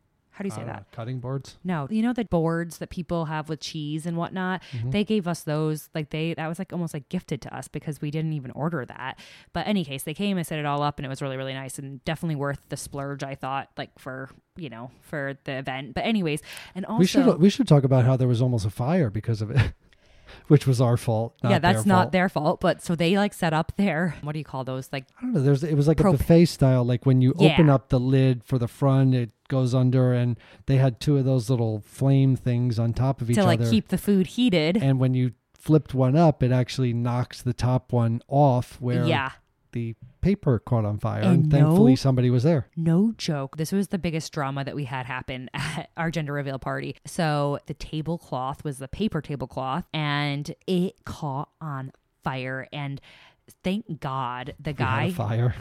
How do you say uh, that? cutting boards. No, you know the boards that people have with cheese and whatnot. Mm-hmm. They gave us those. Like they, that was like almost like gifted to us because we didn't even order that. But any case, they came and set it all up, and it was really really nice and definitely worth the splurge. I thought like for you know for the event. But anyways, and also we should we should talk about how there was almost a fire because of it, which was our fault. Not yeah, that's their not fault. their fault. But so they like set up their what do you call those like I don't know. There's it was like Prop- a buffet style. Like when you open up the lid for the front, it goes under, and they had two of those little flame things on top of each other. to like keep the food heated. and when you flipped one up, it actually knocks the top one off where yeah. the paper caught on fire. And And, thankfully, no- somebody was there. No joke. This was the biggest drama that we had happen at our gender reveal party. So the tablecloth was the paper tablecloth and it caught on fire. And thank God the We had a guy, fire.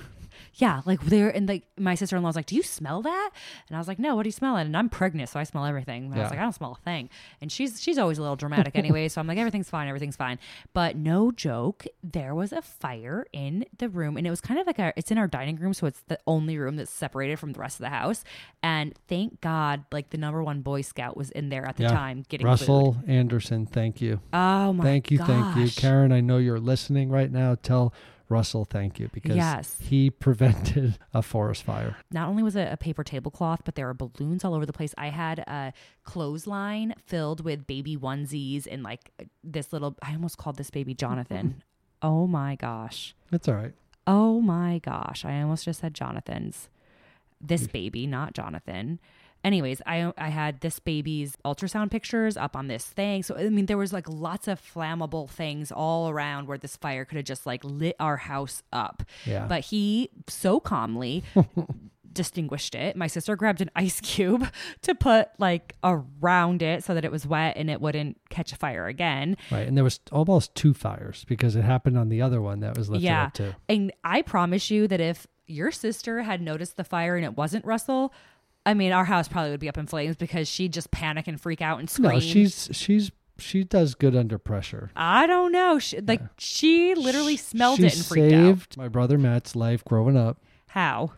Yeah, like there, and like my sister in law was like, Do you smell that? And I was like, No, what are you smelling? And I'm pregnant, so I smell everything. And I was like, I don't smell a thing. And she's she's always a little dramatic anyway. so I'm like, Everything's fine, everything's fine. But no joke, there was a fire in the room, and it was kind of like a it's in our dining room, so it's the only room that's separated from the rest of the house. And thank God, like the number one Boy Scout was in there at the Yeah. time getting Russell food. Anderson, thank you. Oh my thank you, thank you. gosh. Karen, I know you're listening right now. Tell Russell thank you because Yes. he prevented a forest fire. not only was it a paper tablecloth, but there were balloons all over the place. I had a clothesline filled with baby onesies and like this little, I almost called this baby Jonathan. oh my gosh. It's all right. Oh my gosh. I almost just said Jonathan's. This baby, not Jonathan. Anyways, I I had this baby's ultrasound pictures up on this thing. So I mean there was like lots of flammable things all around where this fire could have just like lit our house up. Yeah. But he so calmly distinguished it. My sister grabbed an ice cube to put like around it so that it was wet and it wouldn't catch fire again. Right. And there was almost two fires because it happened on the other one that was lifted yeah. up too. And I promise you that if your sister had noticed the fire and it wasn't Russell, I mean, our house probably would be up in flames because she'd just panic and freak out and scream. No, she's she's she does good under pressure. I don't know. She, like she literally smelled she it and freaked out. saved my brother Matt's life growing up How?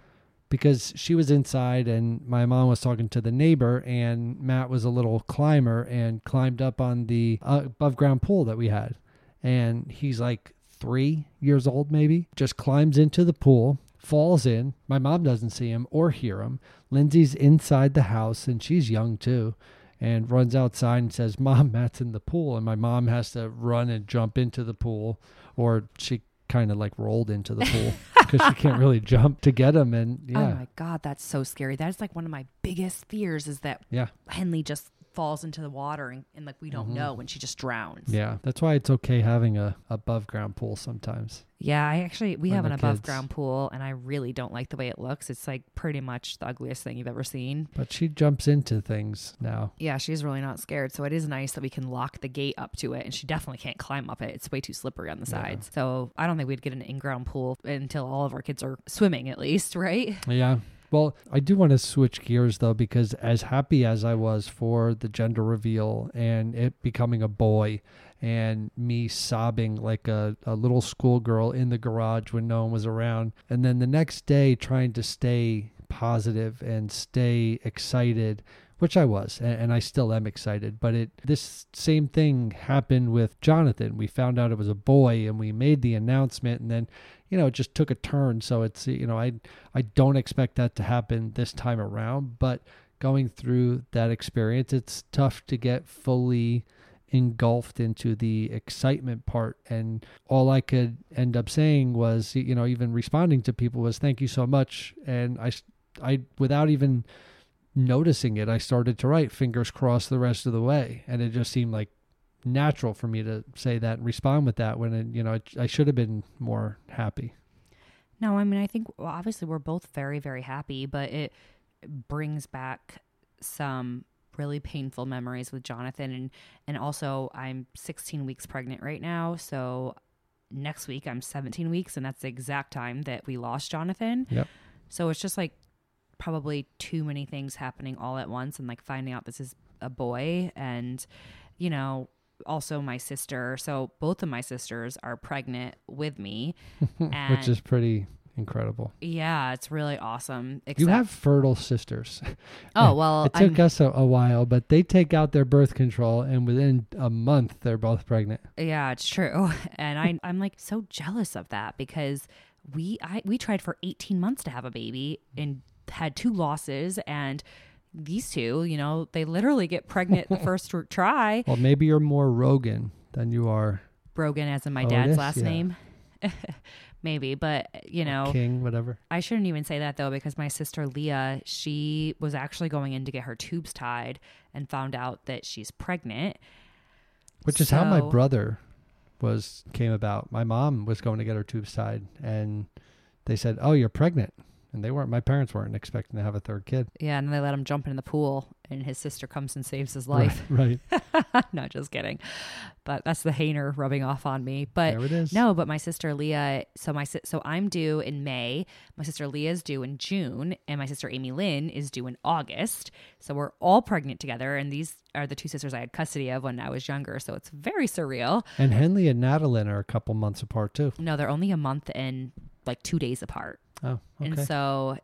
because she was inside and my mom was talking to the neighbor and Matt was a little climber and climbed up on the uh, above ground pool that we had and he's like 3 years old maybe just climbs into the pool falls in my mom doesn't see him or hear him Lindsay's inside the house and she's young too and runs outside and says mom Matt's in the pool and my mom has to run and jump into the pool or she kind of like rolled into the pool because she can't really jump to get him and oh yeah Oh my god, that's so scary. That is like one of my biggest fears is that Yeah. Henley just falls into the water and, and like we don't Mm-hmm. know when she just drowns. Yeah, that's why it's okay having a above ground pool sometimes. Yeah, I actually we have an above kids- ground pool and I really don't like the way it looks. It's like pretty much the ugliest thing you've ever seen. But she jumps into things now. Yeah, she's really not scared. So it is nice that we can lock the gate up to it and she definitely can't climb up it. It's way too slippery on the Yeah. sides. So I don't think we'd get an in-ground pool until all of our kids are swimming at least, right? Yeah. Well, I do want to switch gears though, because as happy as I was for the gender reveal and it becoming a boy and me sobbing like a, a little schoolgirl in the garage when no one was around, and then the next day trying to stay positive and stay excited which I was, and, I still am excited. But it this same thing happened with Jonathan. We found out it was a boy, and we made the announcement, and then you know it just took a turn. So it's you know I I don't expect that to happen this time around, but going through that experience, it's tough to get fully engulfed into the excitement part and all I could end up saying was you know even responding to people was thank you so much and I, I, without even noticing it I started to write fingers crossed the rest of the way and it just seemed like natural for me to say that and respond with that when it, you know I should have been more happy No, I mean, I think well, obviously we're both very, very happy, but it brings back some really painful memories with Jonathan, and and also I'm 16 weeks pregnant right now, so next week I'm 17 weeks, and that's the exact time that we lost Jonathan. Yep. So it's just like probably too many things happening all at once, and like finding out this is a boy, and you know. Also, my sister. So, both of my sisters are pregnant with me. which is pretty incredible Yeah, it's really awesome. you have fertile sisters Oh well, it took I'm, us a, a while, but they take out their birth control, and within a month, they're both pregnant. yeah, it's true, and I I'm like so jealous of that because we I we tried for 18 months to have a baby and had two losses, and these two, you know, they literally get pregnant the first try. Well, maybe you're more Rogan than you are Brogan, as in my Oh, dad's last Yeah. name. Maybe, but you know, King, whatever. I shouldn't even say that though, because my sister Leah, she was actually going in to get her tubes tied and found out that she's pregnant. Which is how my brother was came about. My mom was going to get her tubes tied, and they said, "Oh, you're pregnant," and they weren't. My parents weren't expecting to have a third kid. Yeah, and then they let him jump in the pool, and his sister comes and saves his life. Right. right. no, just kidding. But that's the Hehner rubbing off on me. But there it is. no, but my sister Leah. So my so I'm due in May. My sister Leah's due in June, and my sister Amy Lynn is due in August. So we're all pregnant together, and these are the two sisters I had custody of when I was younger. So it's very surreal. And Henley and Natalyn are a couple months apart too. No, they're only a month and like two days apart. Oh, okay. And so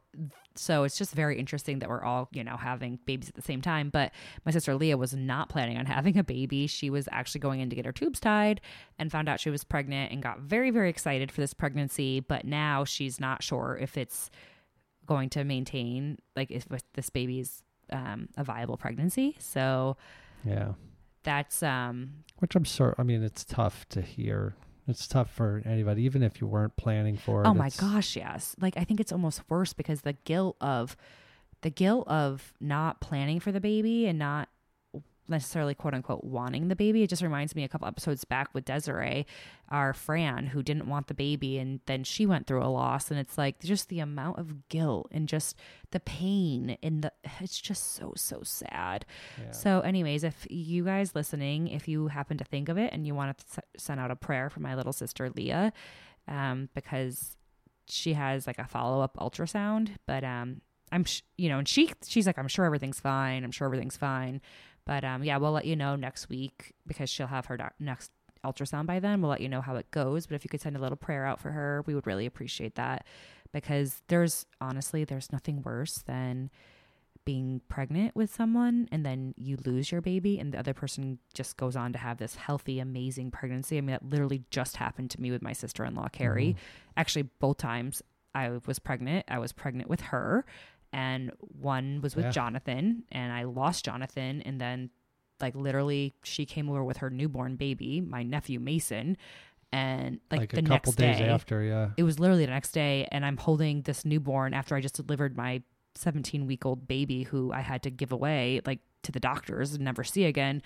so it's just very interesting that we're all, you know, having babies at the same time. But my sister Leah was not planning on having a baby. She was actually going in to get her tubes tied and found out she was pregnant and got very, very excited for this pregnancy. But now she's not sure if it's going to maintain, like, if this baby's um, a viable pregnancy. So yeah. that's, um, Which I'm sorry. I mean, it's tough to hear. It's tough for anybody, even if you weren't planning for it. Oh my gosh, yes. Like I think it's almost worse because the guilt of the guilt of not planning for the baby and not necessarily quote unquote wanting the baby. It just reminds me a couple episodes back with Desiree, our Fran, who didn't want the baby and then she went through a loss and it's like just the amount of guilt and just the pain and the it's just so so sad. Yeah. So, anyways, if you guys listening, if you happen to think of it and you want to send out a prayer for my little sister Leah, um, because she has like a follow up ultrasound, but um, I'm sh- you know, and she she's like, I'm sure everything's fine. I'm sure everything's fine. But um, yeah, we'll let you know next week because she'll have her doc- next ultrasound by then. We'll let you know how it goes. But if you could send a little prayer out for her, we would really appreciate that because there's honestly there's nothing worse than being pregnant with someone and then you lose your baby and the other person just goes on to have this healthy amazing pregnancy i mean that literally just happened to me with my sister-in-law carrie actually both times i was pregnant i was pregnant with her and one was with Yeah. jonathan and i lost jonathan and then like literally she came over with her newborn baby my nephew mason and like, Like, the a couple next days day after, yeah. it was literally the next day and i'm holding this newborn after i just delivered my 17 week old baby who i had to give away like to the doctors and never see again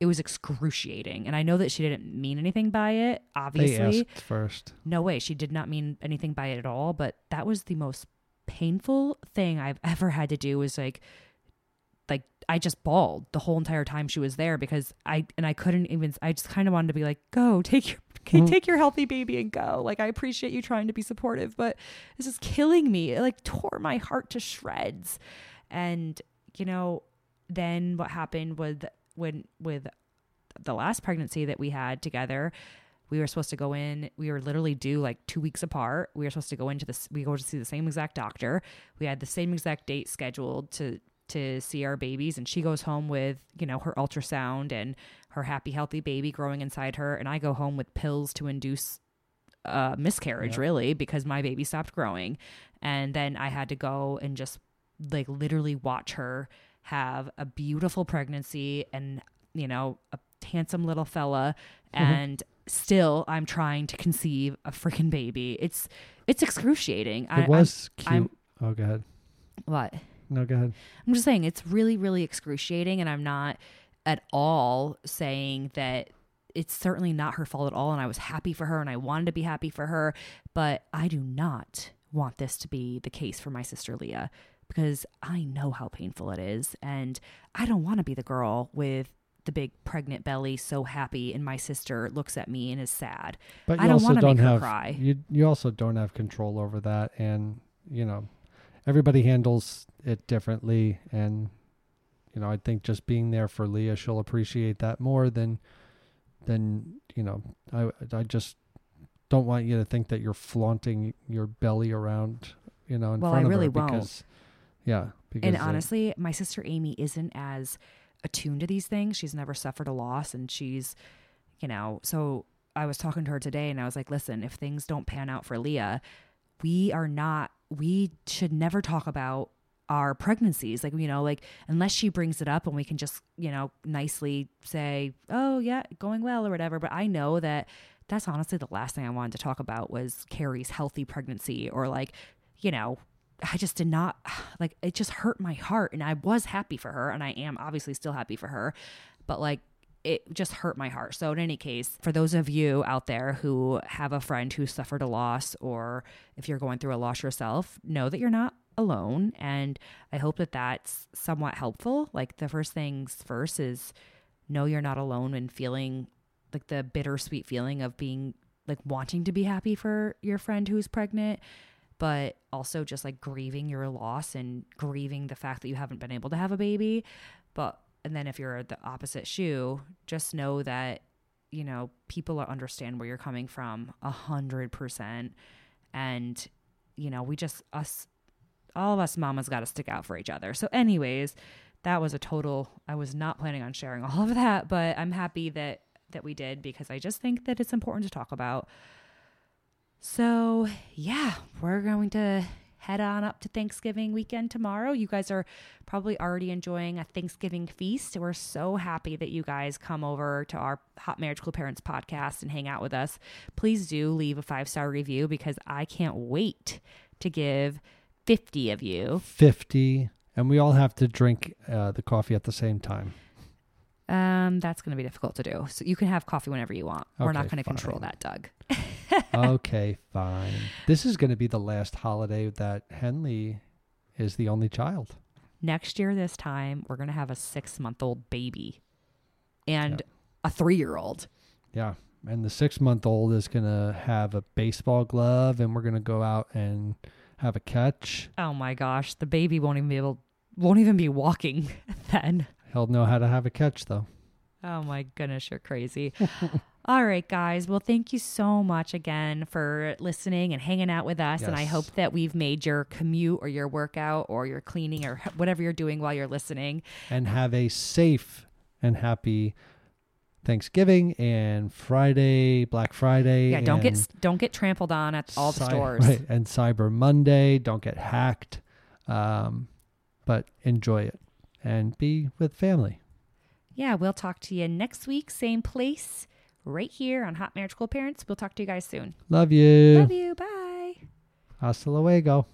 it was excruciating and i know that she didn't mean anything by it obviously first. no way she did not mean anything by it at all but that was the most painful thing i've ever had to do was like like I just bawled the whole entire time she was there because I and I couldn't even I just kind of wanted to be like go take your Mhm. take your healthy baby and go. Like I appreciate you trying to be supportive but this is killing me. It like tore my heart to shreds. And you know then what happened with when with the last pregnancy that we had together we were supposed to go in we were literally due like two weeks apart we were supposed to go into this we go to see the same exact doctor we had the same exact date scheduled to to see our babies and she goes home with you know her ultrasound and her happy healthy baby growing inside her and i go home with pills to induce uh, miscarriage Yeah. really because my baby stopped growing and then i had to go and just like literally watch her have a beautiful pregnancy and you know a handsome little fella, Mm-hmm. and still I'm trying to conceive a freaking baby. It's it's excruciating. I, It was cute. I'm- oh, go ahead. What? No, go ahead. I'm just saying it's really, really excruciating, and I'm not at all saying that it's certainly not her fault at all. And I was happy for her, and I wanted to be happy for her, but I do not want this to be the case for my sister Leah because I know how painful it is, and I don't want to be the girl with the big pregnant belly, so happy, and my sister looks at me and is sad. But I you don't also wanna don't her have cry. you. You also don't have control over that, and you know, everybody handles it differently. And you know, I think just being there for Leah, she'll appreciate that more than than you know. I I just don't want you to think that you're flaunting your belly around, you know, in Well, front I of really her won't. because yeah, because And honestly, my sister Amy isn't as attuned to these things. She's never suffered a loss and she's, you know, so I was talking to her today and I was like, listen, if things don't pan out for Leah, we are not, we should never talk about our pregnancies. Like, you know, like unless she brings it up and we can just, you know, nicely say, oh, yeah, going well or whatever. But I know that that's honestly the last thing I wanted to talk about was Carrie's healthy pregnancy or like, you know, I just did not like it just hurt my heart and I was happy for her and I am obviously still happy for her but like it just hurt my heart. So in any case, for those of you out there who have a friend who suffered a loss or if you're going through a loss yourself, know that you're not alone and I hope that that's somewhat helpful. Like the first things first is know you're not alone and feeling like the bittersweet feeling of being like wanting to be happy for your friend who's pregnant but also just like grieving your loss and grieving the fact that you haven't been able to have a baby. But, and then if you're the opposite shoe, just know that, you know, people understand where you're coming from a hundred percent. And, you know, we just, us, all of us mamas got to stick out for each other. So, anyways, that was a total, I was not planning on sharing all of that, but I'm happy that, that we did because I just think that it's important to talk about. So, yeah, we're going to head on up to Thanksgiving weekend tomorrow. You guys are probably already enjoying a Thanksgiving feast. We're so happy that you guys come over to our Hot Marriage Cool Parents podcast and hang out with us. Please do leave a five star review because I can't wait to give 50 of you. fifty, and we all have to drink uh, the coffee at the same time. Um, that's going to be difficult to do. So you can have coffee whenever you want. We're not going to control that, Doug. okay, fine. This is going to be the last holiday that Henley is the only child. Next year, this time, we're going to have a six month old baby and a three year old. Yeah. And the six month old is going to have a baseball glove, and we're going to go out and have a catch. Oh my gosh, the baby won't even be able, won't even be walking then. He'll know how to have a catch, though. Oh my goodness, you're crazy. All right, guys. Well, thank you so much again for listening and hanging out with us. And I hope that we've made your commute or your workout or your cleaning or whatever you're doing while you're listening. And have a safe and happy Thanksgiving and Friday, Black Friday. Yeah, don't get don't get trampled on at all the Cy- stores. Right, and Cyber Monday. Don't get hacked. Um, but enjoy it and be with family. Yeah, we'll talk to you next week, same place, right here on Hot Marriage Cool Parents. We'll talk to you guys soon. Love you. Love you. Bye. Hasta luego.